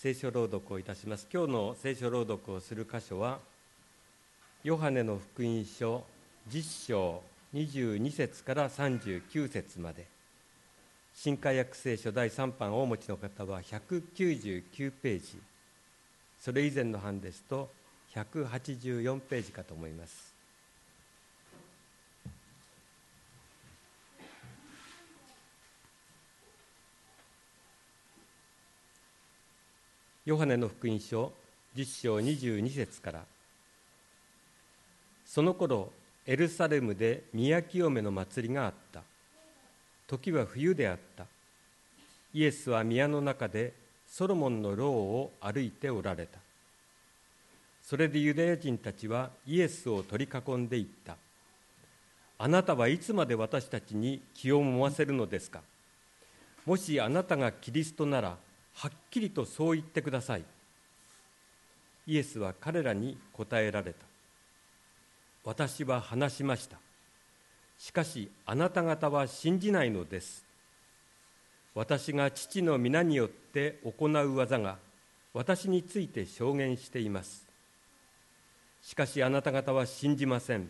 聖書朗読をいたします。今日の聖書朗読をする箇所はヨハネの福音書10章22節から39節まで。新海約聖書第3版をお持ちの方は199ページ。それ以前の版ですと184ページかと思います。ヨハネの福音書10章22節から。その頃エルサレムで宮清めの祭りがあった。時は冬であった。イエスは宮の中でソロモンの牢を歩いておられた。それでユダヤ人たちはイエスを取り囲んでいった。あなたはいつまで私たちに気をもませるのですか？もしあなたがキリストならはっきりとそう言ってください。イエスは彼らに答えられた。私は話しました。しかしあなた方は信じないのです。私が父の皆によって行う技が私について証言しています。しかしあなた方は信じません。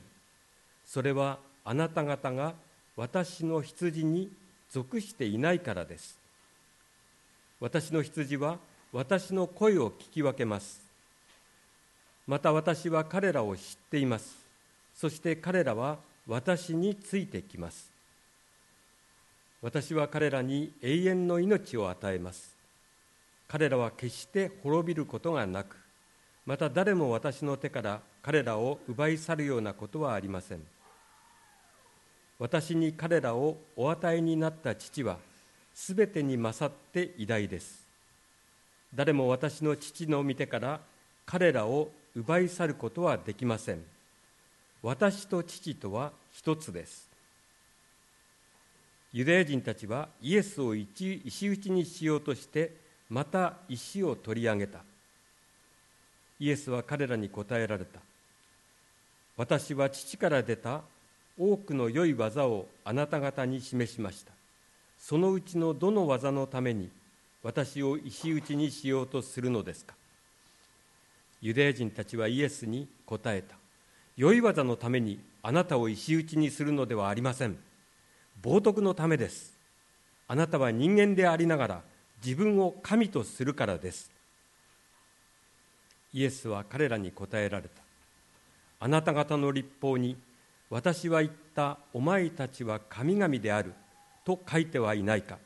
それはあなた方が私の羊に属していないからです。私の羊は私の声を聞き分けます。また私は彼らを知っています。そして彼らは私についてきます。私は彼らに永遠の命を与えます。彼らは決して滅びることがなくまた誰も私の手から彼らを奪い去るようなことはありません。私に彼らをお与えになった父はすべてに勝って偉大です。誰も私の父の御手から彼らを奪い去ることはできません。私と父とは一つです。ユダヤ人たちはイエスを石打ちにしようとしてまた石を取り上げた。イエスは彼らに答えられた。私は父から出た多くの良い技をあなた方に示しました。そのうちのどの技のために私を石打ちにしようとするのですか？ユダヤ人たちはイエスに答えた。良い技のためにあなたを石打ちにするのではありません。冒涜のためです。あなたは人間でありながら自分を神とするからです。イエスは彼らに答えられた。あなた方の立法に私は言ったお前たちは神々である。と書いてはいないか。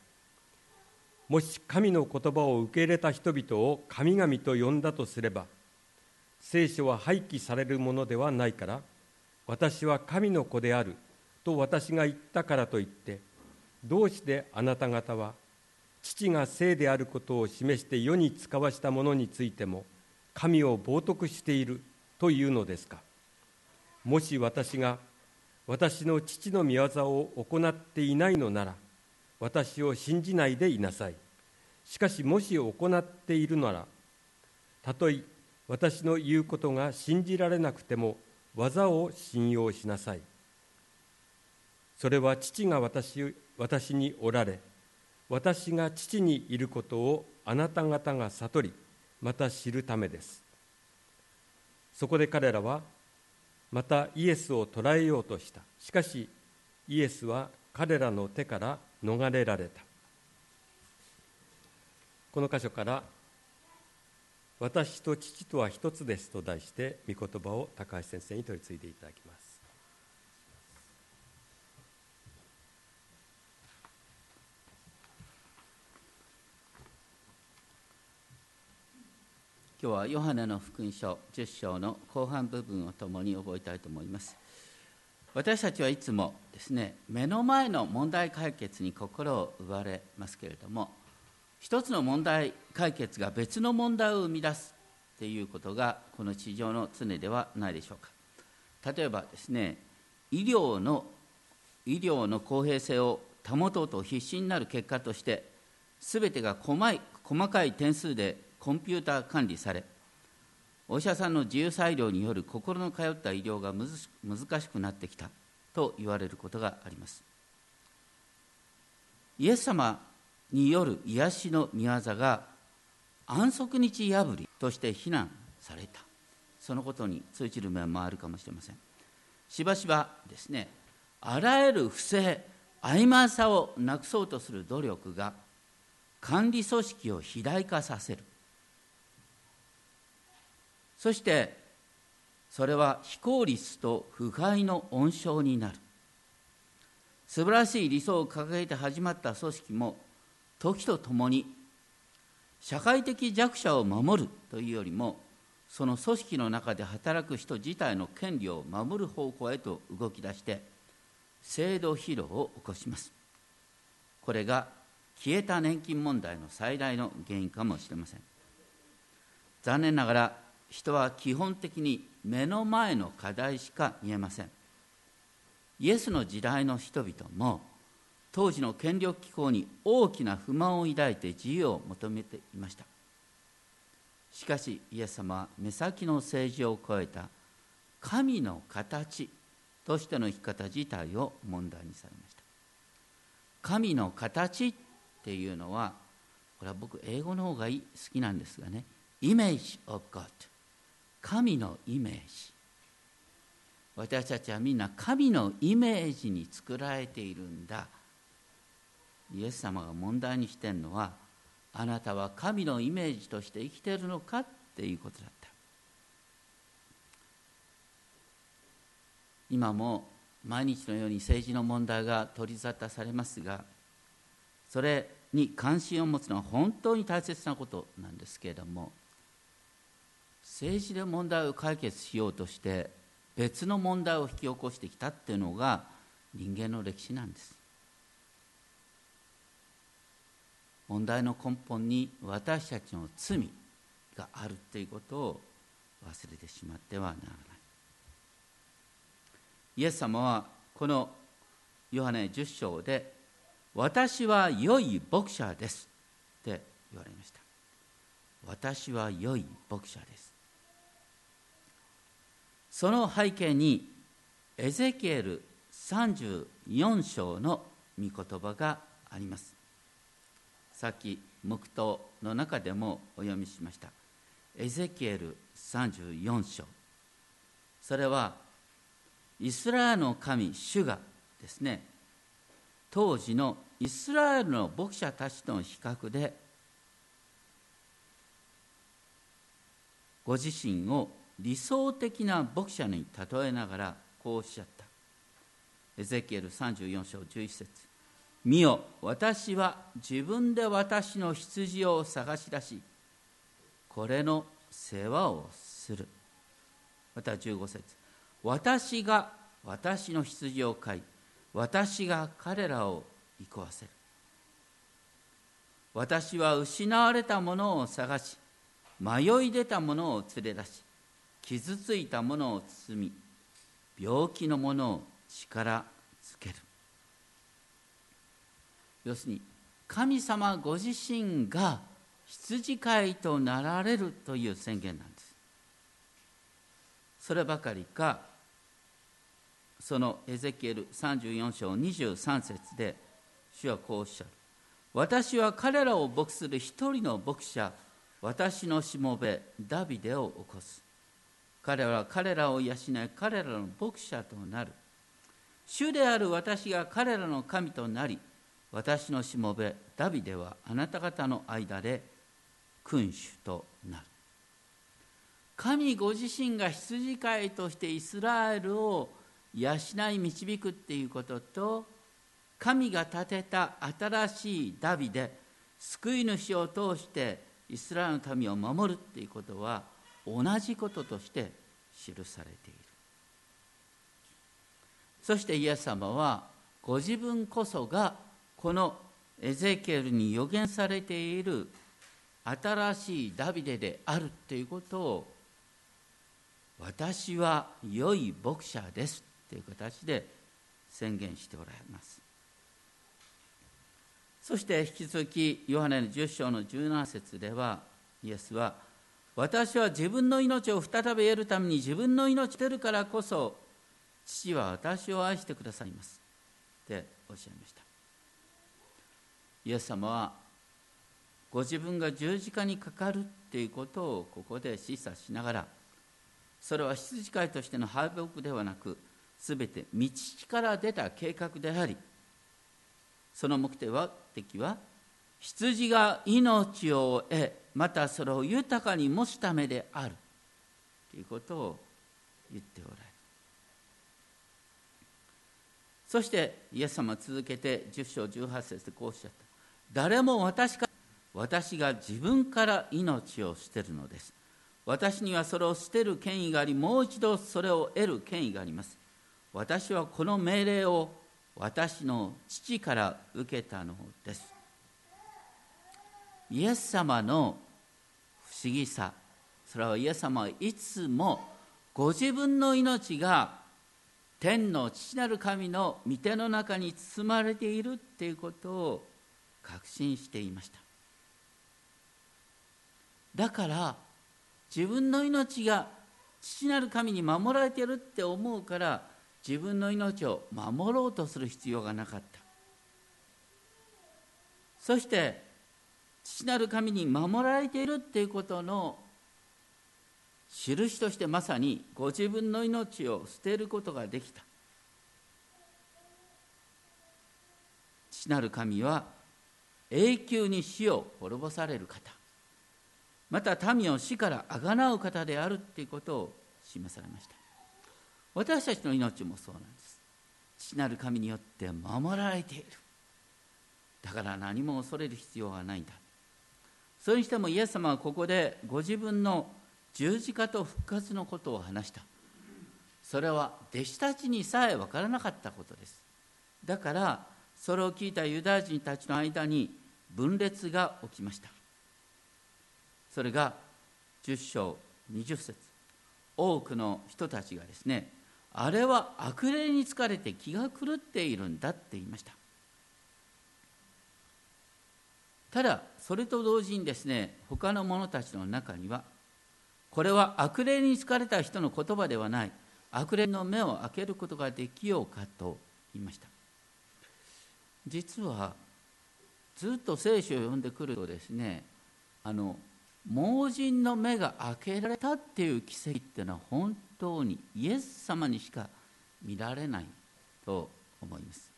もし神の言葉を受け入れた人々を神々と呼んだとすれば聖書は廃棄されるものではないから私は神の子であると私が言ったからといってどうしてあなた方は父が聖であることを示して世に使わしたものについても神を冒涜しているというのですか。もし私が私の父の御業を行っていないのなら私を信じないでいなさい。しかしもし行っているならたとえ私の言うことが信じられなくても技を信用しなさい。それは父が私私におられ私が父にいることをあなた方が悟りまた知るためです。そこで彼らはまたイエスを捕らえようとした。しかしイエスは彼らの手から逃れられた。この箇所から「私と父とは一つです」と題して御言葉を高橋先生に取り次いでいただきます。今日はヨハネの福音書10章の後半部分をともに覚えたいと思います。私たちはいつもですね目の前の問題解決に心を奪われますけれども一つの問題解決が別の問題を生み出すっていうことがこの地上の常ではないでしょうか。例えばですね医療の医療の公平性を保とうと必死になる結果として全てが細い細かい点数でコンピューター管理されお医者さんの自由裁量による心の通った医療が難しくなってきたと言われることがあります。イエス様による癒しの御業が安息日破りとして非難された。そのことに通じる面もあるかもしれません。しばしばですねあらゆる不正曖昧さをなくそうとする努力が管理組織を肥大化させる。そしてそれは非効率と腐敗の温床になる。素晴らしい理想を掲げて始まった組織も時とともに社会的弱者を守るというよりもその組織の中で働く人自体の権利を守る方向へと動き出して制度疲労を起こします。これが消えた年金問題の最大の原因かもしれません。残念ながら人は基本的に目の前の課題しか見えません。イエスの時代の人々も当時の権力機構に大きな不満を抱いて自由を求めていました。しかしイエス様は目先の政治を超えた神の形としての生き方自体を問題にされました。神の形っていうのはこれは僕英語の方が好きなんですがね。イメージ・オブ・ゴッド神のイメージ。私たちはみんな神のイメージに作られているんだ。イエス様が問題にしてるのはあなたは神のイメージとして生きてるのかっていうことだった。今も毎日のように政治の問題が取り沙汰されますがそれに関心を持つのは本当に大切なことなんですけれども政治で問題を解決しようとして別の問題を引き起こしてきたっていうのが人間の歴史なんです。問題の根本に私たちの罪があるということを忘れてしまってはならない。イエス様はこのヨハネ10章で「私は良い牧者です」って言われました。私は良い牧者です。その背景にエゼキエル34章の御言葉があります。さっき黙祷の中でもお読みしました。エゼキエル34章。それはイスラエルの神主がですね。当時のイスラエルの牧者たちとの比較でご自身を理想的な牧者に例えながらこうおっしゃった。エゼキエル34章11節。見よ私は自分で私の羊を探し出しこれの世話をする。また15節。私が私の羊を飼い私が彼らを憩わせる。私は失われたものを探し迷い出たものを連れ出し傷ついたものを包み病気のものを力つける。要するに神様ご自身が羊飼いとなられるという宣言なんです。そればかりかそのエゼキエル34章23節で主はこうおっしゃる。私は彼らを牧する一人の牧者私のしもべダビデを起こす。彼らは彼らを養い彼らの牧者となる。主である私が彼らの神となり私のしもべダビデはあなた方の間で君主となる。神ご自身が羊飼いとしてイスラエルを養い導くっていうことと神が立てた新しいダビデ救い主を通してイスラエルの民を守るっていうことは同じこととして記されている。そしてイエス様はご自分こそがこのエゼキエルに予言されている新しいダビデであるということを私は良い牧者ですという形で宣言しておられます。そして引き続きヨハネの10章の17節ではイエスは私は自分の命を再び得るために自分の命を出るからこそ父は私を愛してくださいます。っておっしゃいました。イエス様はご自分が十字架にかかるっていうことをここで示唆しながらそれは羊飼いとしての敗北ではなくすべて道から出た計画でありその目的は羊が命を得またそれを豊かに持つためである。ということを言っておられる。そしてイエス様続けて10章18節でこうおっしゃった。誰も私から私が自分から命を捨てるのです。私にはそれを捨てる権威がありもう一度それを得る権威があります。私はこの命令を私の父から受けたのです。イエス様の不思議さ。それはイエス様はいつもご自分の命が天の父なる神の御手の中に包まれているっていうことを確信していました。だから自分の命が父なる神に守られてるって思うから自分の命を守ろうとする必要がなかった。そして父なる神に守られているっていうことの印としてまさにご自分の命を捨てることができた。父なる神は永久に死を滅ぼされる方。また民を死からあがなう方であるということを示されました。私たちの命もそうなんです。父なる神によって守られている。だから何も恐れる必要はないんだ。それにしてもイエス様はここでご自分の十字架と復活のことを話した。それは弟子たちにさえ分からなかったことです。だからそれを聞いたユダヤ人たちの間に分裂が起きました。それが10章20節。多くの人たちがですねあれは悪霊に疲れて気が狂っているんだって言いました。ただそれと同時にですね他の者たちの中にはこれは悪霊に疲れた人の言葉ではない。悪霊の目を開けることができようかと言いました。実はずっと聖書を読んでくるとですねあの盲人の目が開けられたっていう奇跡っていうのは本当にイエス様にしか見られないと思います。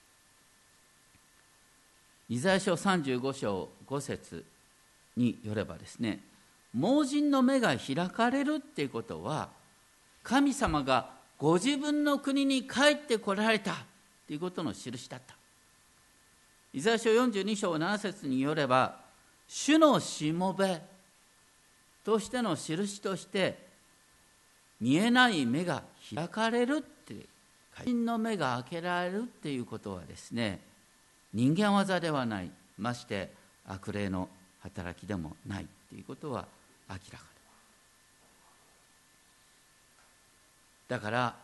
イザヤ書35章5節によればですね盲人の目が開かれるっていうことは神様がご自分の国に帰ってこられたということの印だった。イザヤ書42章7節によれば主のしもべとしての印として見えない目が開かれるって他人の目が開けられるっていうことはですね人間業ではない。まして悪霊の働きでもないっていうことは明らかだ。から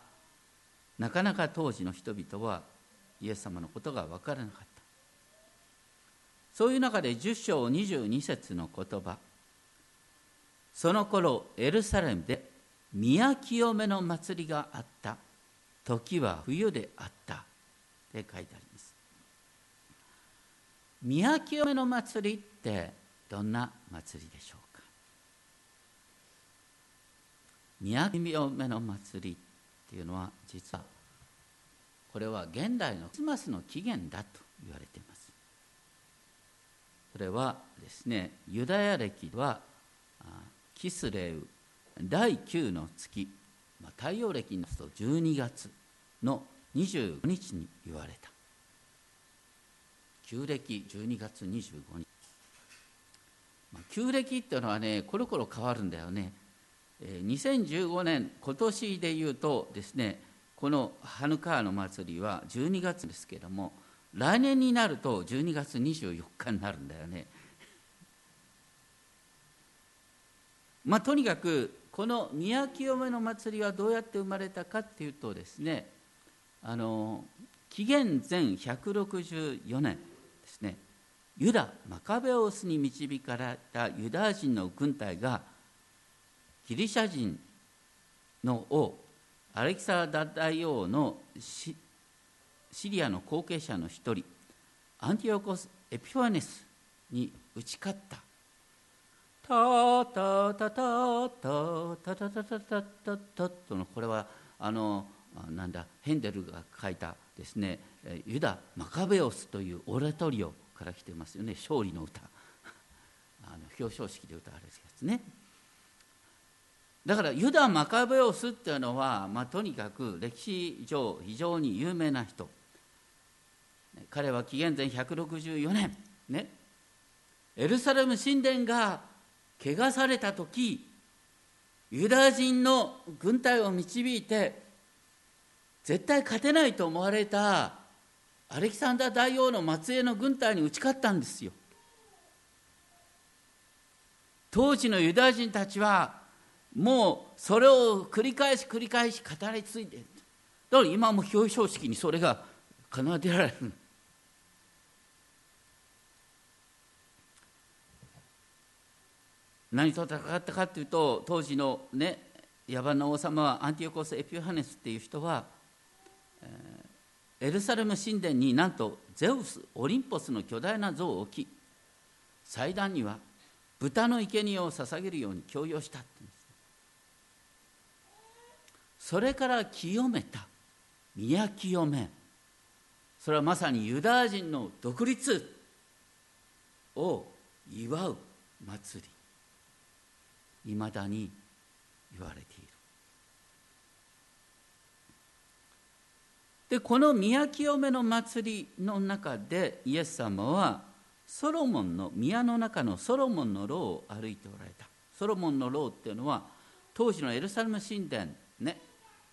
なかなか当時の人々はイエス様のことが分からなかった。そういう中で10章22節の言葉。その頃エルサレムで宮清めの祭りがあった。時は冬であった。って書いてあります。宮清めの祭りってどんな祭りでしょうか？宮清めの祭りっていうのは実はこれは現代のクリスマスの起源だと言われています。それはですねユダヤ歴はキスレウ第9の月、太陽暦にすと12月の25日に言われた。旧暦12月25日、まあ、旧暦っていうのはねコロコロ変わるんだよね。2015年今年でいうとですねこのハヌカーの祭りは12月ですけれども来年になると12月24日になるんだよね。まあ、とにかくこの宮清めの祭りはどうやって生まれたかっていうとですねあの紀元前164年。ねユダ・マカベオスに導かれたユダヤ人の軍隊がギリシャ人の王アレキサダ大王のシリアの後継者の一人アンティオコス・エピファネスに打ち勝った。タタタタタタタタタタタタとのこれはあのなんだヘンデルが書いたですねユダ・マカベオスというオレトリオから来てますよね。勝利の歌。あの表彰式で歌われるやつね。だからユダ・マカベオスっていうのは、まあ、とにかく歴史上非常に有名な人。彼は紀元前164年。ね。エルサレム神殿が汚された時ユダヤ人の軍隊を導いて絶対勝てないと思われたアレキサンダー大王の末裔の軍隊に打ち勝ったんですよ。当時のユダヤ人たちはもうそれを繰り返し繰り返し語り継いでだから今も表彰式にそれが奏でられる。何と戦ったかというと当時のね野蛮な王様はアンティオコス・エピュハネスっていう人はえ、エルサレム神殿になんとゼウスオリンポスの巨大な像を置き祭壇には豚の生贄を捧げるように強要したって言うんです。それから清めた宮清めそれはまさにユダヤ人の独立を祝う祭り。いまだに言われている。でこの宮清めの祭りの中でイエス様はソロモンの宮の中のソロモンの牢を歩いておられた。ソロモンの牢っていうのは当時のエルサレム神殿ね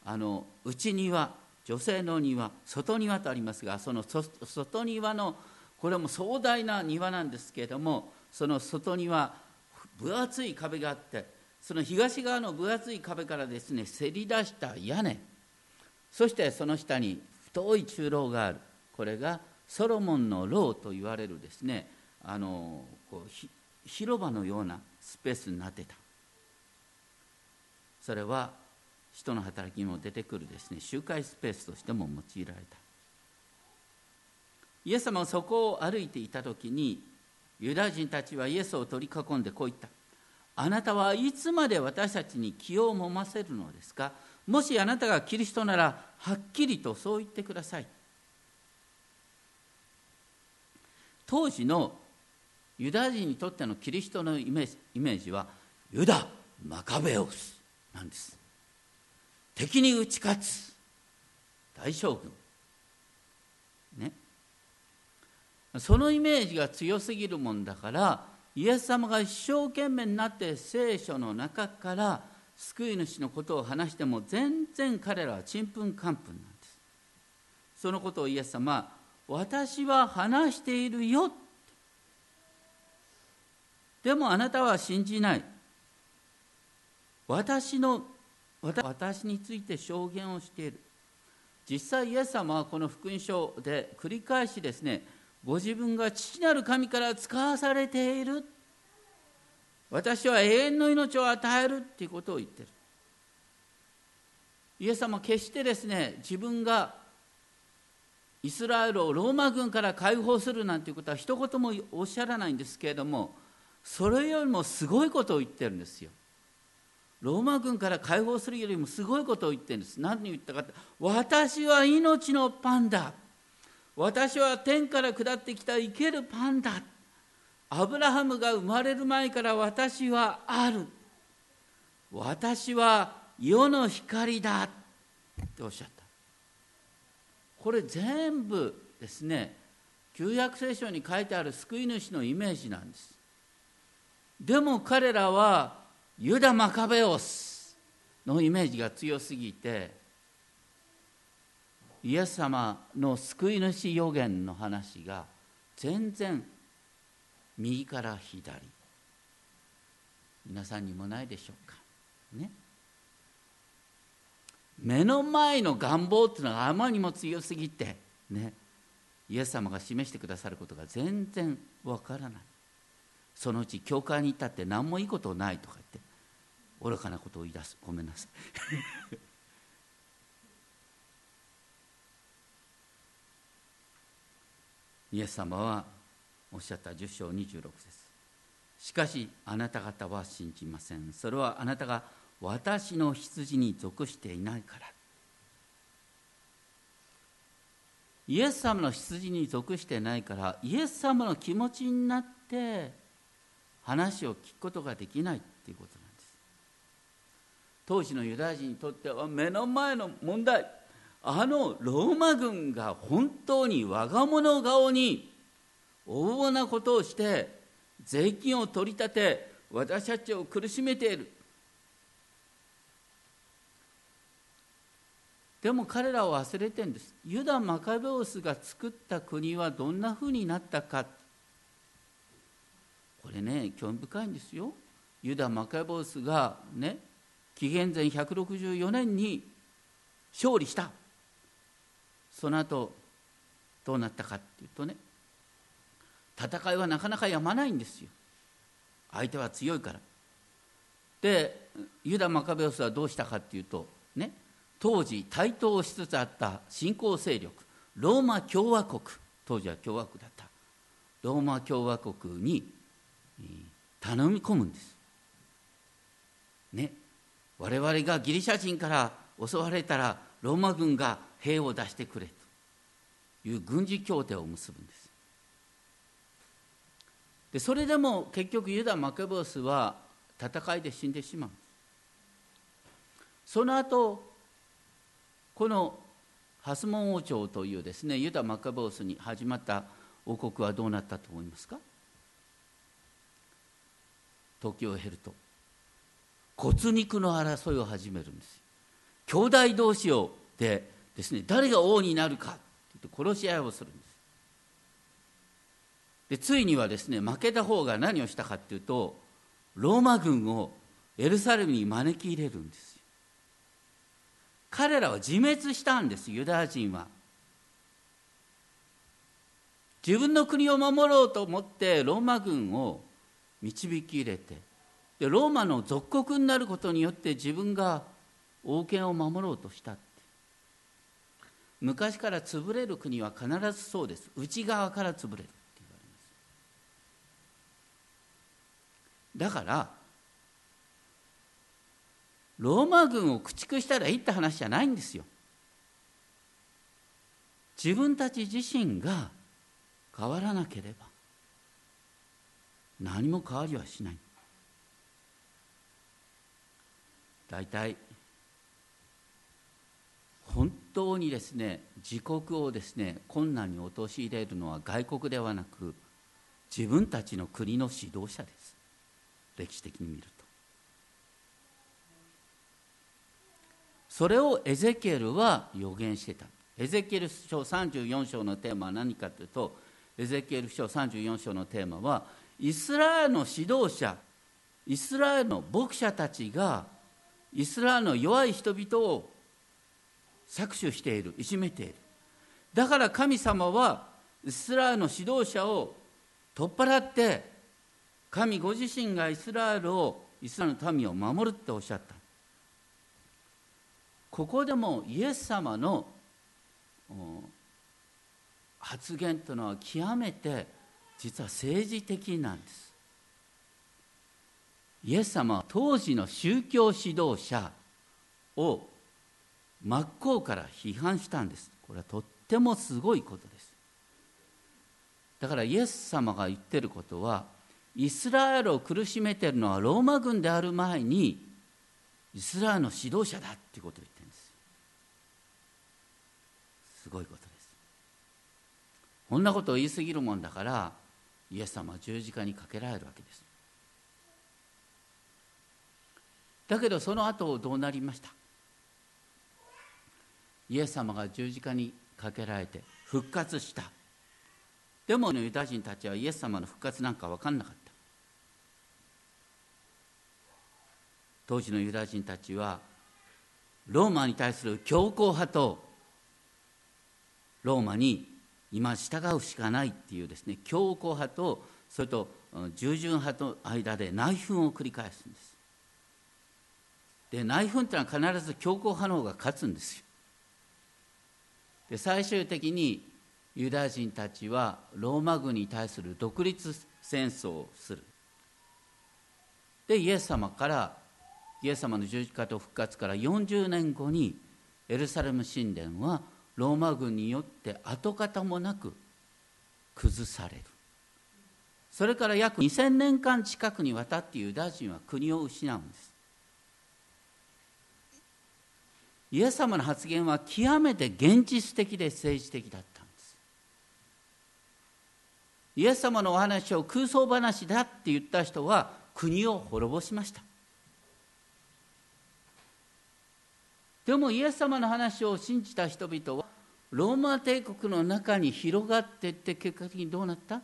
あの内庭女性の庭外庭とありますがその外庭のこれも壮大な庭なんですけれどもその外庭分厚い壁があってその東側の分厚い壁からですねせり出した屋根。そしてその下に太い中楼がある。これがソロモンの牢と言われるですねあのこう広場のようなスペースになってた。それは人の働きにも出てくるですね集会スペースとしても用いられた。イエス様はそこを歩いていた時にユダヤ人たちはイエスを取り囲んでこう言った。あなたはいつまで私たちに気をもませるのですか？もしあなたがキリストならはっきりとそう言ってください。当時のユダヤ人にとってのキリストのイメージイメージはユダ・マカベオスなんです。敵に打ち勝つ大将軍。ね。そのイメージが強すぎるもんだからイエス様が一生懸命になって聖書の中から救い主のことを話しても全然彼らはちんぷんかんぷんなんです。そのことをイエス様は私は話しているよでもあなたは信じない。私の私について証言をしている。実際イエス様はこの福音書で繰り返しですねご自分が父なる神から使わされている。私は永遠の命を与えるっていうことを言ってる。イエス様は決してですね自分がイスラエルをローマ軍から解放するなんていうことは一言もおっしゃらないんですけれどもそれよりもすごいことを言ってるんですよ。ローマ軍から解放するよりもすごいことを言ってるんです。何言ったかって私は命のパンだ私は天から下ってきた生けるパンだアブラハムが生まれる前から私はある。私は世の光だっておっしゃった。これ全部ですね旧約聖書に書いてある救い主のイメージなんです。でも彼らはユダ・マカベオスのイメージが強すぎてイエス様の救い主予言の話が全然右から左。皆さんにもないでしょうか？ね？目の前の願望っていうのがあまりにも強すぎてね？イエス様が示してくださることが全然わからない。そのうち教会に行ったって何もいいことないとか言って愚かなことを言い出す。ごめんなさい。イエス様はおっしゃった10章26節。しかしあなた方は信じません。それはあなたが私の羊に属していないから。イエス様の羊に属してないからイエス様の気持ちになって話を聞くことができないっていうことなんです。当時のユダヤ人にとっては目の前の問題。あのローマ軍が本当に我が物顔に横暴なことをして税金を取り立て私たちを苦しめている。でも彼らは忘れてるんです。ユダ・マカベオスが作った国はどんなふうになったか。これね興味深いんですよ。ユダ・マカベオスがね紀元前164年に勝利した。その後どうなったかっていうとね戦いはなかなかやまないんですよ。相手は強いから。でユダ・マカベオスはどうしたかっていうとね当時台頭しつつあった新興勢力ローマ共和国当時は共和国だった。ローマ共和国に頼み込むんです。ね我々がギリシャ人から襲われたらローマ軍が兵を出してくれという軍事協定を結ぶんです。でそれでも結局ユダ・マケボスは戦いで死んでしまう。その後このハスモン王朝というですねユダ・マカボスに始まった王国はどうなったと思いますか？時を経ると骨肉の争いを始めるんです。兄弟同士をでですね誰が王になるかって殺し合いをするんです。でついにはですね負けた方が何をしたかっていうとローマ軍をエルサレムに招き入れるんですよ。彼らは自滅したんですユダヤ人は。自分の国を守ろうと思ってローマ軍を導き入れてでローマの属国になることによって自分が王権を守ろうとしたって。昔から潰れる国は必ずそうです。内側から潰れる。だからローマ軍を駆逐したらいいって話じゃないんですよ。自分たち自身が変わらなければ何も変わりはしない。大体本当にですね自国をですね困難に陥れるのは外国ではなく自分たちの国の指導者です。歴史的に見ると。それをエゼキエルは予言してた。エゼキエル書34章のテーマは何かというとエゼキエル書34章のテーマはイスラエルの指導者イスラエルの牧者たちがイスラエルの弱い人々を搾取しているいじめている。だから神様はイスラエルの指導者を取っ払って神ご自身がイスラエルをイスラエルの民を守るっておっしゃった。ここでもイエス様の発言というのは極めて実は政治的なんです。イエス様は当時の宗教指導者を真っ向から批判したんです。これはとってもすごいことです。だからイエス様が言ってることはイスラエルを苦しめてるのはローマ軍である前にイスラエルの指導者だっていうことを言ってるんです。すごいことです。こんなことを言い過ぎるもんだからイエス様は十字架にかけられるわけです。だけどその後どうなりました？イエス様が十字架にかけられて復活した。でもユダヤ人たちはイエス様の復活なんか分かんなかった。当時のユダヤ人たちはローマに対する強硬派とローマに今従うしかないっていうですね強硬派とそれと従順派と間で内紛を繰り返すんです。で内紛っていうのは必ず強硬派の方が勝つんですよ。で最終的にユダヤ人たちはローマ軍に対する独立戦争をする。でイエス様からイエス様の十字架と復活から40年後にエルサレム神殿はローマ軍によって跡形もなく崩される。それから約2000年間近くにわたってユダヤ人は国を失うんです。イエス様の発言は極めて現実的で政治的だったんです。イエス様のお話を空想話だって言った人は国を滅ぼしました。でもイエス様の話を信じた人々はローマ帝国の中に広がっていって結果的にどうなった？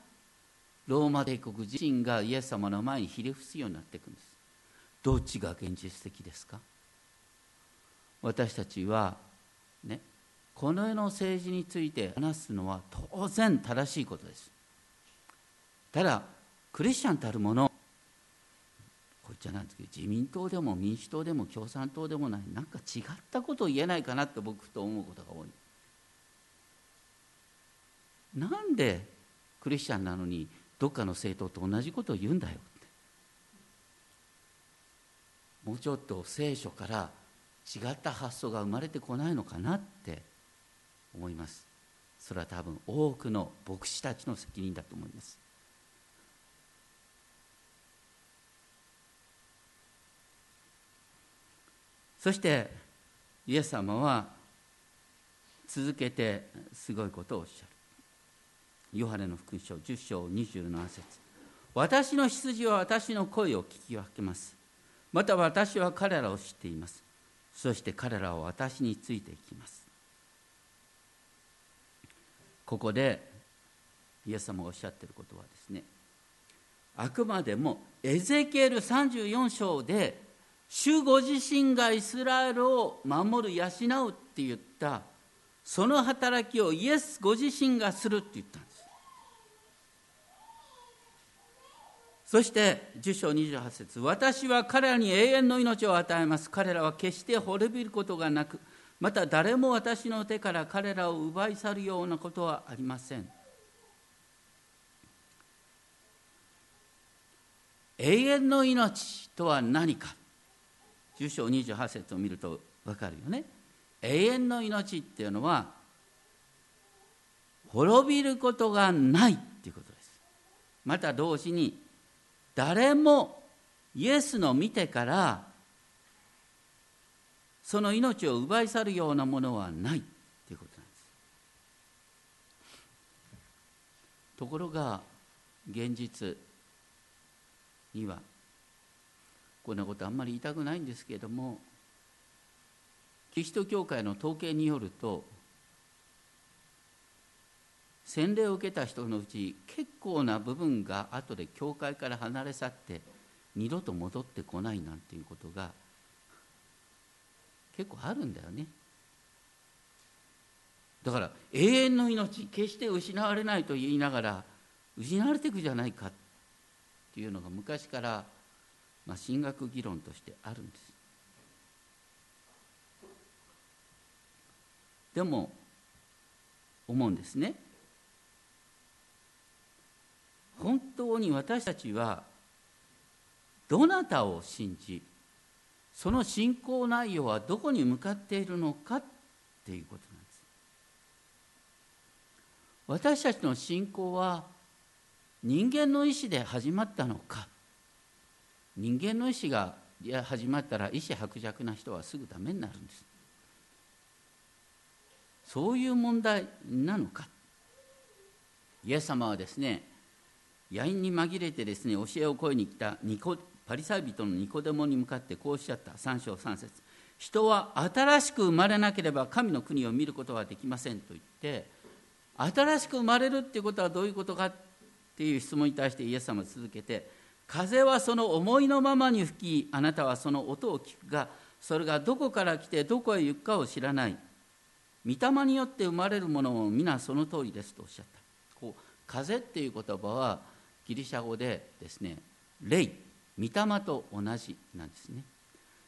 ローマ帝国自身がイエス様の前にひれ伏すようになっていくんです。どっちが現実的ですか？私たちはねこの世の政治について話すのは当然正しいことです。ただクリスチャンたるものこっちゃなんですけど自民党でも民主党でも共産党でもないなんか違ったことを言えないかなって僕と思うことが多い。なんでクリスチャンなのにどっかの政党と同じことを言うんだよってもうちょっと聖書から違った発想が生まれてこないのかなって思います。それは多分多くの牧師たちの責任だと思います。そしてイエス様は続けてすごいことをおっしゃる。ヨハネの福音書10章27節。私の羊は私の声を聞き分けます。また私は彼らを知っています。そして彼らは私についていきます。ここでイエス様がおっしゃっていることはですねあくまでもエゼキエル34章で主ご自身がイスラエルを守る養うって言ったその働きをイエスご自身がするって言ったんです。そして10章28節私は彼らに永遠の命を与えます。彼らは決して滅びることがなくまた誰も私の手から彼らを奪い去るようなことはありません。永遠の命とは何か。10章28節を見ると分かるよね。永遠の命っていうのは滅びることがないっていうことです。また同時に誰もイエスの見てからその命を奪い去るようなものはないということなんです。ところが現実にはこんなことあんまり言いたくないんですけれどもキリスト教会の統計によると洗礼を受けた人のうち結構な部分が後で教会から離れ去って二度と戻ってこないなんていうことが結構あるんだよね。だから永遠の命決して失われないと言いながら失われていくじゃないかっていうのが昔から、まあ、神学議論としてあるんです。でも思うんですね。本当に私たちはどなたを信じその信仰内容はどこに向かっているのかっていうことなんです。私たちの信仰は人間の意思で始まったのか。人間の意思が始まったら意思薄弱な人はすぐダメになるんです。そういう問題なのか。イエス様はですね野因に紛れてですね教えを請いに来たニコパリサイ人のニコデモに向かってこうおっしゃった。3章3節。人は新しく生まれなければ神の国を見ることはできませんと言って新しく生まれるっていうことはどういうことかっていう質問に対してイエス様は続けて風はその思いのままに吹きあなたはその音を聞くがそれがどこから来てどこへ行くかを知らない。御霊によって生まれるものも皆その通りですとおっしゃった。こう風っていう言葉はギリシャ語でですね霊。御霊と同じなんですね。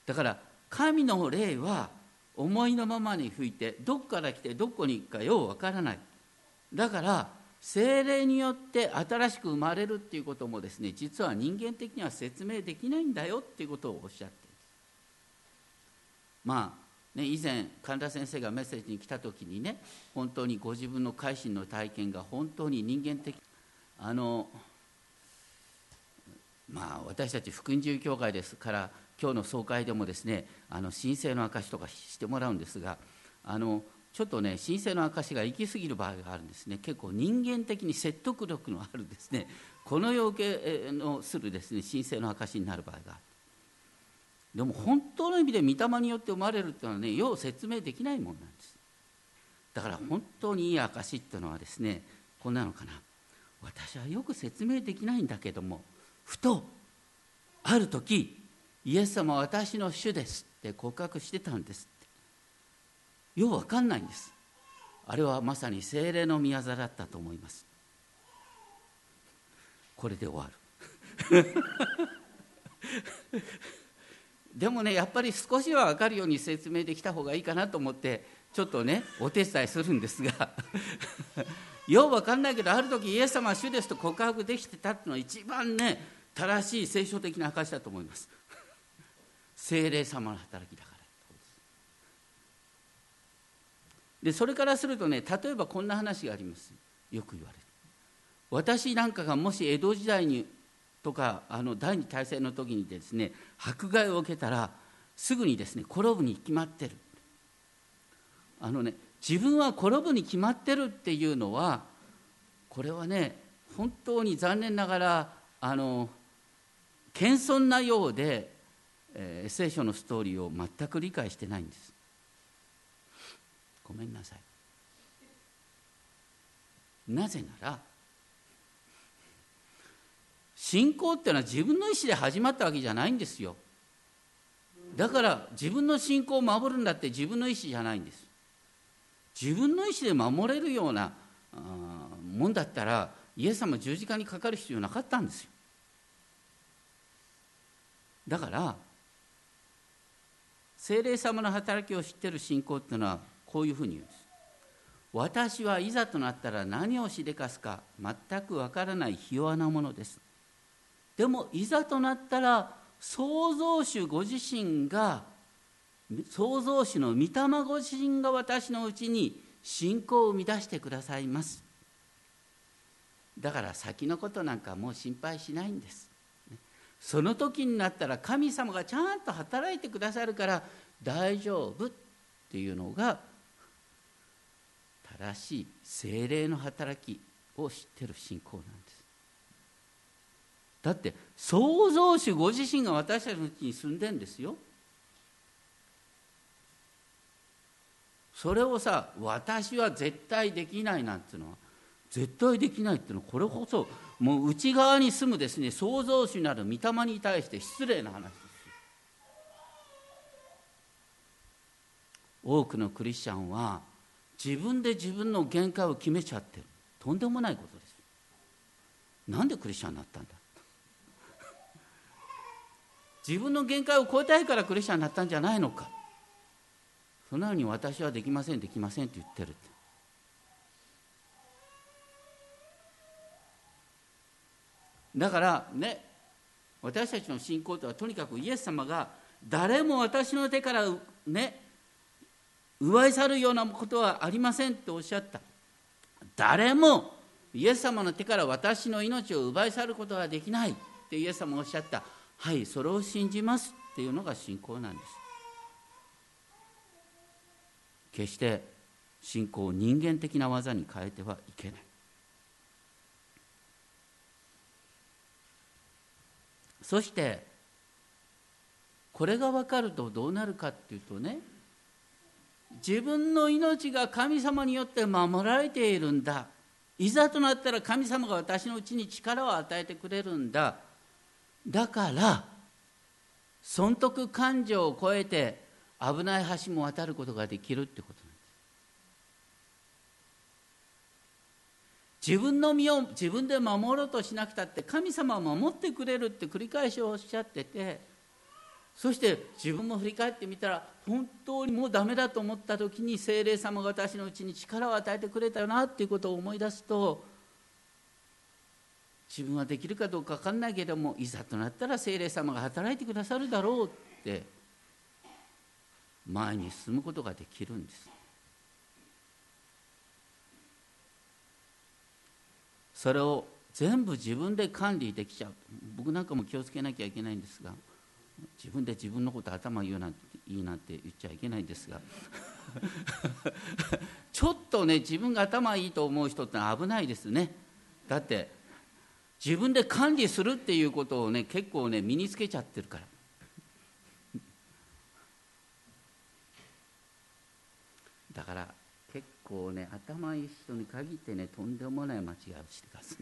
だから神の霊は思いのままに吹いてどこから来てどこに行くかようわからない。だから精霊によって新しく生まれるっていうこともですね実は人間的には説明できないんだよっていうことをおっしゃっているまあね以前神田先生がメッセージに来た時にね本当にご自分の改心の体験が本当に人間的あのまあ私たち福音自由協会ですから今日の総会でもですねあの申請の証とかしてもらうんですがあのちょっとね神聖の証が行き過ぎる場合があるんですね。結構人間的に説得力のあるですね。この要件のするですね神聖の証になる場合がある。でも本当の意味で御霊によって生まれるっていうのはねよう説明できないもんなんです。だから本当にいい証っていうのはですねこんなのかな。私はよく説明できないんだけどもふとある時イエス様は私の主ですって告白してたんです。ようわかんないんです。あれはまさに精霊の宮座だったと思います。これで終わる。でもねやっぱり少しは分かるように説明できた方がいいかなと思ってちょっとねお手伝いするんですが よう分かんないけどある時イエス様は主ですと告白できてたっていうのは一番ね正しい聖書的な証だと思います。精霊様の働きだでそれからするとね例えばこんな話があります。よく言われる。私なんかがもし江戸時代にとかあの第二大戦の時にですね迫害を受けたらすぐにですね転ぶに決まってる。あのね自分は転ぶに決まってるっていうのはこれはね本当に残念ながらあの謙遜なようで、えー、聖書のストーリーを全く理解してないんです。ごめんなさい。なぜなら信仰っていうのは自分の意思で始まったわけじゃないんですよ。だから自分の信仰を守るんだって自分の意思じゃないんです。自分の意思で守れるようなもんだったらイエス様十字架にかかる必要なかったんですよ。だから精霊様の働きを知ってる信仰っていうのはこういうふうに言うんです。私はいざとなったら何をしでかすか全くわからないひ弱なものです。でもいざとなったら創造主ご自身が創造主の御霊ご自身が私のうちに信仰を生み出してくださいます。だから先のことなんかもう心配しないんです。その時になったら神様がちゃんと働いてくださるから大丈夫っていうのが正しい精霊の働きを知ってる信仰なんです。だって創造主ご自身が私たちのうちに住んでんですよ。それをさ私は絶対できないなんていうのは絶対できないっていうのはこれこそもう内側に住むですね創造主なる御霊に対して失礼な話です多くのクリスチャンは自分で自分の限界を決めちゃってるとんでもないことです。なんでクリスチャンになったんだ？自分の限界を超えたいからクリスチャンになったんじゃないのか？そのように私はできませんできませんって言ってるって。だからね私たちの信仰とはとにかくイエス様が誰も私の手からね奪い去るようなことはありませんっておっしゃった。誰もイエス様の手から私の命を奪い去ることはできないってイエス様おっしゃった。はいそれを信じますっていうのが信仰なんです。決して信仰を人間的な技に変えてはいけない。そしてこれが分かるとどうなるかっていうとね自分の命が神様によって守られているんだ。いざとなったら神様が私のうちに力を与えてくれるんだ。だから損得感情を超えて危ない橋も渡ることができるってことなんです。自分の身を自分で守ろうとしなくたって神様は守ってくれるって繰り返しおっしゃっててそして自分も振り返ってみたら本当にもうダメだと思った時に精霊様が私のうちに力を与えてくれたよなっていうことを思い出すと自分はできるかどうか分かんないけれどもいざとなったら精霊様が働いてくださるだろうって前に進むことができるんです。それを全部自分で管理できちゃう。僕なんかも気をつけなきゃいけないんですが自分で自分のこと頭言うなんていいなんて言っちゃいけないんですが。ちょっとね自分が頭いいと思う人って危ないですね。だって自分で管理するっていうことをね結構ね身につけちゃってるから。だから結構ね頭いい人に限ってねとんでもない間違いをしてます、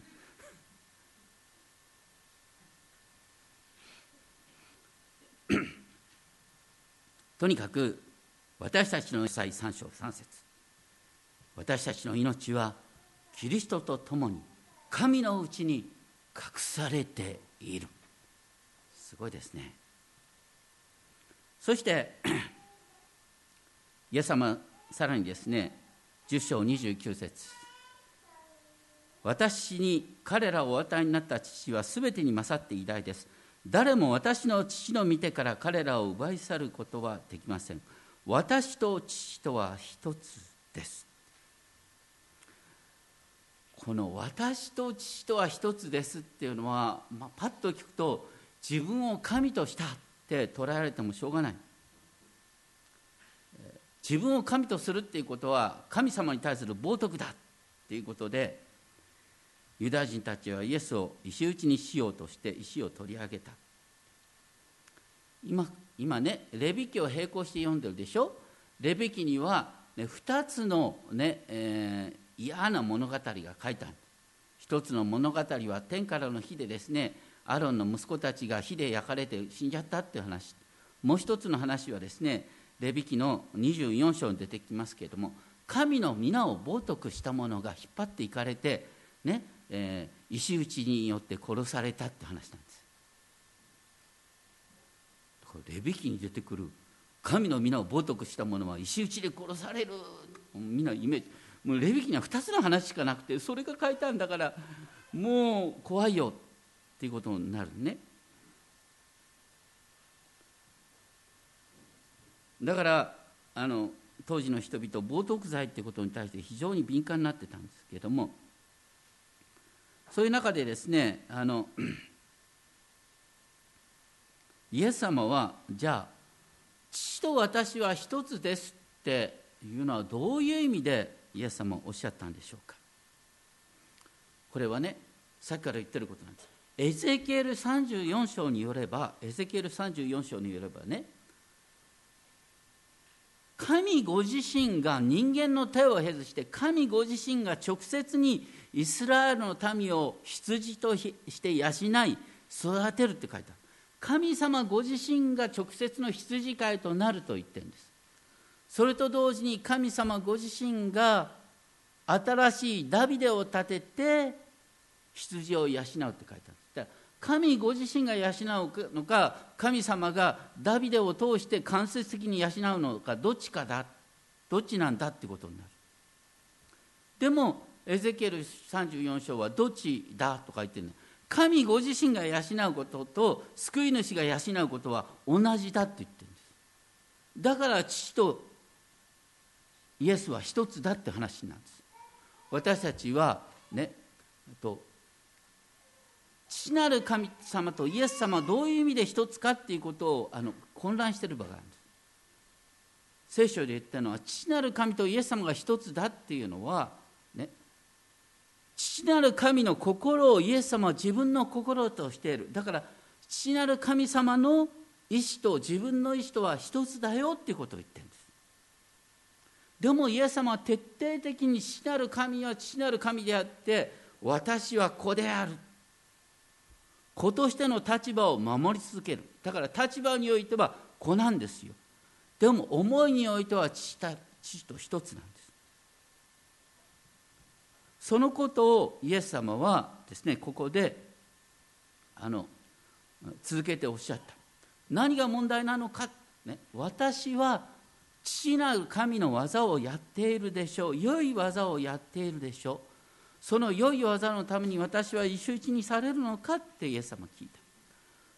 とにかく私たちの祭3章3節。私たちの命はキリストと共に神のうちに隠されている。すごいですね。そして イエス様さらにですね10章29節。私に彼らをお与えになった父はすべてに勝って偉大です。誰も私の父の見てから彼らを奪い去ることはできません。私と父とは一つです。この私と父とは一つですっていうのは、まあ、パッと聞くと自分を神としたって捉えられてもしょうがない。自分を神とするっていうことは神様に対する冒涜だっていうことでユダヤ人たちはイエスを石打ちにしようとして石を取り上げた。今今ねレビ記を並行して読んでるでしょ？レビ記には、ね、2つのね、えー、嫌な物語が書いてある。一つの物語は天からの火でですねアロンの息子たちが火で焼かれて死んじゃったっていう話。もう一つの話はですねレビ記の24章に出てきますけれども神の皆を冒涜した者が引っ張っていかれてねえー、石打ちによって殺されたって話なんです。これレビ記に出てくる神の皆を冒涜した者は石打ちで殺されるみんなイメージ。もうレビ記には2つの話しかなくてそれが書いたんだからもう怖いよっていうことになるね。だからあの当時の人々冒涜罪ってことに対して非常に敏感になってたんですけどもそういう中でですねあの イエス様はじゃあ父と私は一つですっていうのはどういう意味でイエス様はおっしゃったんでしょうか？これはねさっきから言ってることなんです。エゼキエル34章によればエゼキエル34章によればね神ご自身が人間の手を経ずして神ご自身が直接にイスラエルの民を羊として養い育てるって書いてある。神様ご自身が直接の羊飼いとなると言ってるんです。それと同時に神様ご自身が新しいダビデを立てて羊を養うって書いてある。神ご自身が養うのか神様がダビデを通して間接的に養うのかどっちかだどっちなんだってことになる。でもエゼキエル34章はどっちだとか言ってる神ご自身が養うことと救い主が養うことは同じだって言ってるんです。だから父とイエスは一つだって話なんです。私たちはねと父なる神様とイエス様はどういう意味で一つかっていうことをあの混乱してる場があるんです。聖書で言ったのは父なる神とイエス様が一つだっていうのはね父なる神の心をイエス様は自分の心としている。だから父なる神様の意志と自分の意志とは一つだよっていうことを言ってるんです。でもイエス様は徹底的に父なる神は父なる神であって私は子である子としての立場を守り続ける。だから立場においては子なんですよ。でも思いにおいては父と一つなんです。そのことをイエス様はですねここであの続けておっしゃった。何が問題なのか、ね、私は父なる神の技をやっているでしょう。良い技をやっているでしょう。その良い技のために私は一周一にされるのかってイエス様聞いた。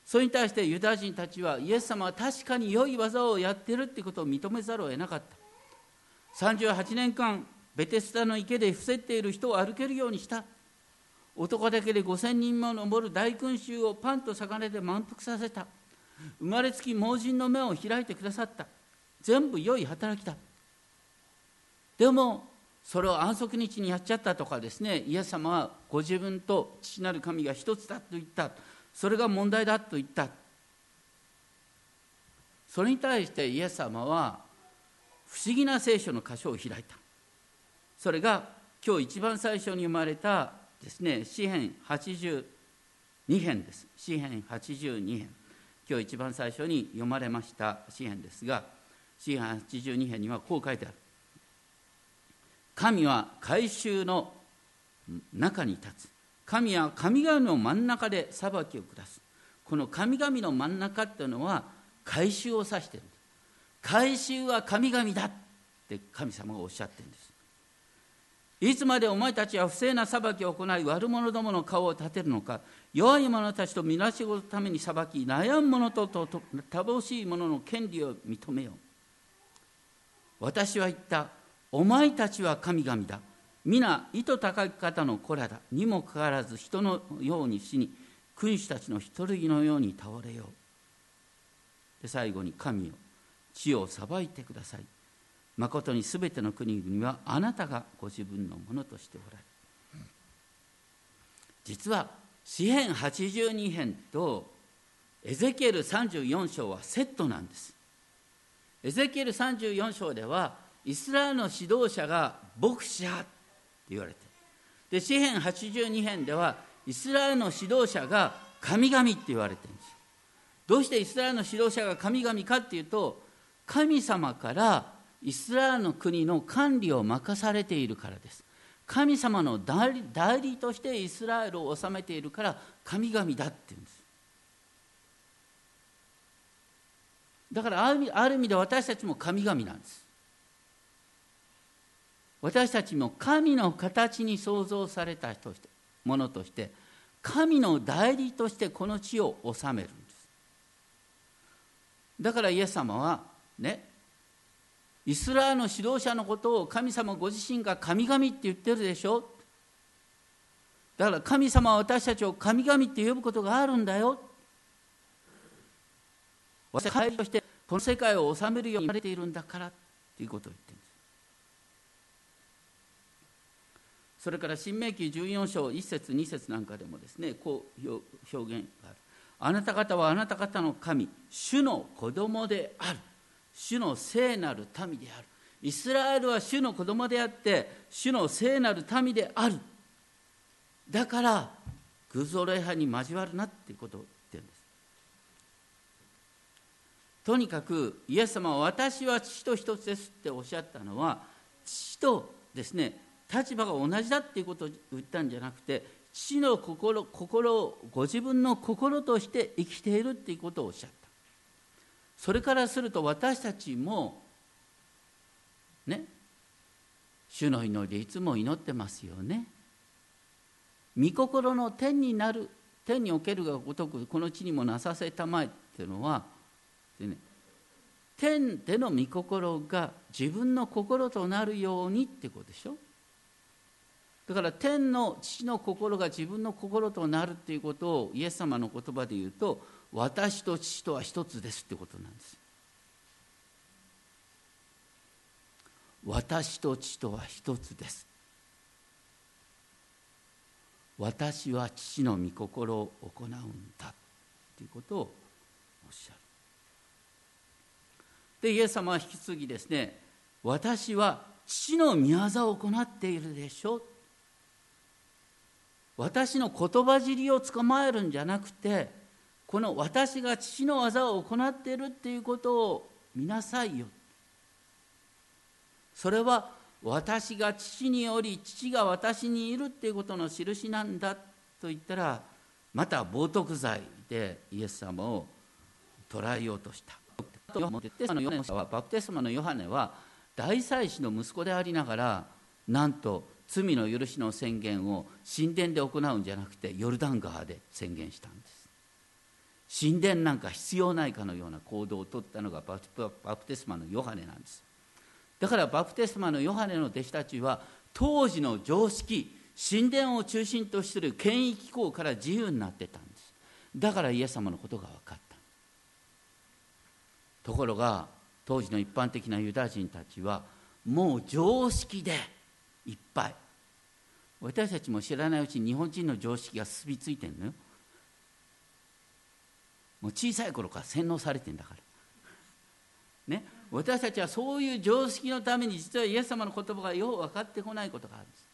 それに対してユダヤ人たちはイエス様は確かに良い技をやってるってことを認めざるを得なかった。38年間ベテスタの池で伏せっている人を歩けるようにした。男だけで5000人も登る大群衆をパンと魚で満腹させた。生まれつき盲人の目を開いてくださった。全部良い働きだ。でもそれを安息日にやっちゃったとかですねイエス様はご自分と父なる神が一つだと言った。それが問題だと言った。それに対してイエス様は不思議な聖書の箇所を開いた。それが今日一番最初に生まれたですね詩編82編です。詩編82編。今日一番最初に読まれました詩編ですが詩編82編にはこう書いてある。神は改宗の中に立つ。神は神々の真ん中で裁きを下す。この神々の真ん中っていうのは改宗を指してる。改宗は神々だって神様がおっしゃってるんです。いつまでお前たちは不正な裁きを行い悪者どもの顔を立てるのか。弱い者たちとみなしごのために裁き悩む者とと乏しい者の権利を認めよう。私は言った。お前たちは神々だ。皆意図高き方の子らだ。にもかかわらず人のように死に君主たちの一人のように倒れよう。で最後に神よ地を裁いてください。まことにすべての国々はあなたがご自分のものとしておられる。実は詩編82編とエゼキエル34章はセットなんです。エゼキエル34章ではイスラエルの指導者が牧師派って言われてで詩編82編ではイスラエルの指導者が神々って言われてるんですどうしてイスラエルの指導者が神々かっていうと神様からイスラエルの国の管理を任されているからです。神様の代理代理としてイスラエルを治めているから神々だって言うんです。だからある意味ある意味で私たちも神々なんです。私たちも神の形に創造された人ものとして神の代理としてこの地を治めるんです。だからイエス様はねイスラエルの指導者のことを神様ご自身が神々って言ってるでしょ。だから神様は私たちを神々って呼ぶことがあるんだよ。私は代理としてこの世界を治めるように言われているんだからということを言ってるんですそれから新明記14章1節2節なんかでもですねこう表現がある。あなた方はあなた方の神主の子供である。主の聖なる民である。イスラエルは主の子供であって主の聖なる民である。だから偶像礼拝に交わるなっていうことを言ってるんです。とにかくイエス様は私は父と一つですっておっしゃったのは父とですね立場が同じだっていうことを言ったんじゃなくて父の心心をご自分の心として生きているっていうことをおっしゃった。それからすると私たちもね主の祈りいつも祈ってますよね。御心の天になる天におけるがごとくこの地にもなさせたまえっていうのはで、ね、天での御心が自分の心となるようにってことでしょ。だから天の父の心が自分の心となるっていうことをイエス様の言葉で言うと私と父とは一つですってことなんです。私と父とは一つです。私は父の御心を行うんだということをおっしゃる。でイエス様は引き継ぎですね私は父の御業を行っているでしょ。う私の言葉尻を捕まえるんじゃなくてこの私が父の技を行っているっていうことを見なさいよ。それは私が父により父が私にいるっていうことの印なんだと言ったらまた冒涜罪でイエス様を捉えようとした。バプテスマのヨハネは大祭司の息子でありながらなんと罪の許しの宣言を神殿で行うんじゃなくてヨルダン川で宣言したんです。神殿なんか必要ないかのような行動をとったのがバプテスマのヨハネなんです。だからバプテスマのヨハネの弟子たちは当時の常識神殿を中心とする権威機構から自由になってたんです。だからイエス様のことが分かった。ところが当時の一般的なユダヤ人たちはもう常識でいっぱい。私たちも知らないうちに日本人の常識がすびついてんのよ。もう小さい頃から洗脳されてんだから。ね？私たちはそういう常識のために実はイエス様の言葉がよう分かってこないことがあるんです。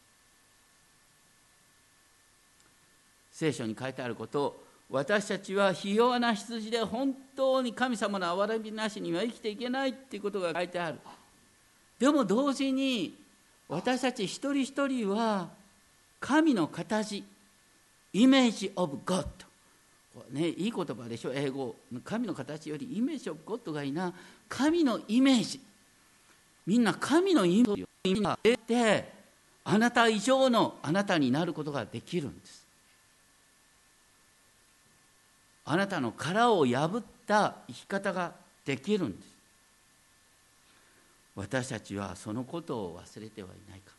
聖書に書いてあることを私たちはひ弱な羊で本当に神様の憐れみなしには生きていけないっていうことが書いてある。でも同時に私たち一人一人は神の形イメージ・オブ・ゴッドね、いい言葉でしょ？英語。神の形よりイメージ・オブ・ゴッドがいいな。神のイメージ。みんな神のイメージを得てあなた以上のあなたになることができるんです。あなたの殻を破った生き方ができるんです。私たちはそのことを忘れてはいないか。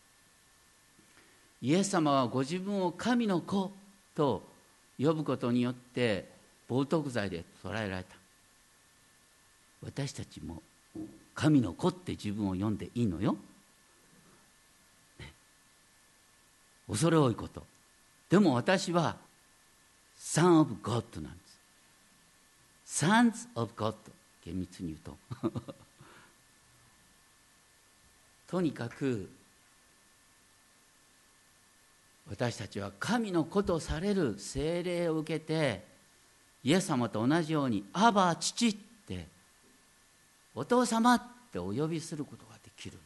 イエス様はご自分を神の子と呼ぶことによって冒涜罪で捉えられた。私たちも神の子って自分を呼んでいいのよ、ね、恐れ多いこと。でも私は Son of God なんです。Sons of God 厳密に言うと。とにかく私たちは神の子とされる精霊を受けてイエス様と同じように「アバ父」って「お父様」ってお呼びすることができるんで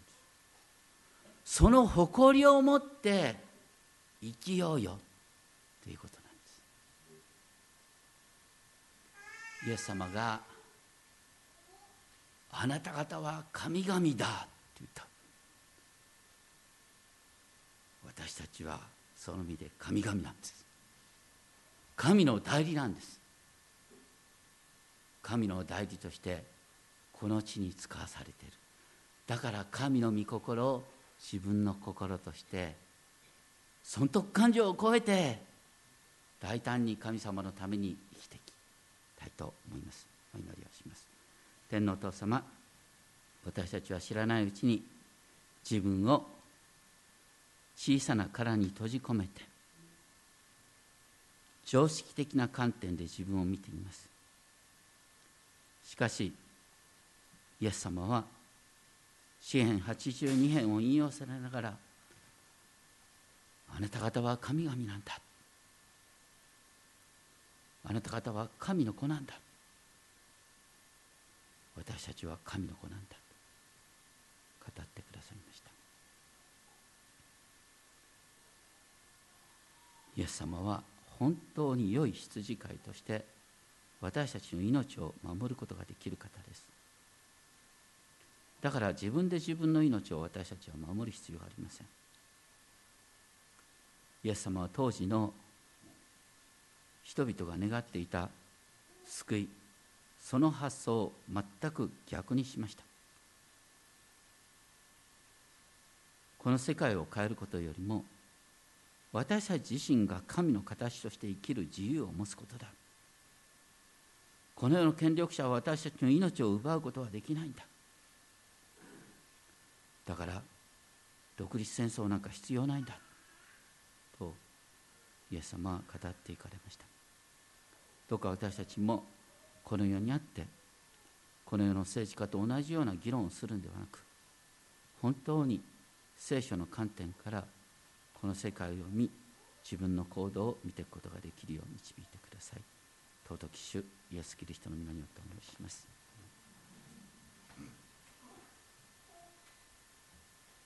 す。その誇りを持って生きようよということなんです。イエス様が「あなた方は神々だ」って言った。私たちはその意味で神々なんです。神の代理なんです。神の代理としてこの地に使わされている。だから神の御心を自分の心として損得感情を超えて大胆に神様のために生きていきたいと思います。お祈りをします。天皇お父様私たちは知らないうちに自分を小さな殻に閉じ込めて常識的な観点で自分を見ています。しかしイエス様は詩篇82編を引用されながらあなた方は神々なんだ。あなた方は神の子なんだ。私たちは神の子なんだ。語ってくださいました。イエス様は本当に良い羊飼いとして私たちの命を守ることができる方です。だから自分で自分の命を私たちは守る必要がありません。イエス様は当時の人々が願っていた救いその発想を全く逆にしました。この世界を変えることよりも私たち自身が神の形として生きる自由を持つことだ。この世の権力者は私たちの命を奪うことはできないんだ。だから独立戦争なんか必要ないんだ。とイエス様は語っていかれました。どうか私たちもこの世にあってこの世の政治家と同じような議論をするんではなく本当に聖書の観点からこの世界を見自分の行動を見ていくことができるよう導いてください。尊き主イエス・キリストの皆によってお願いします。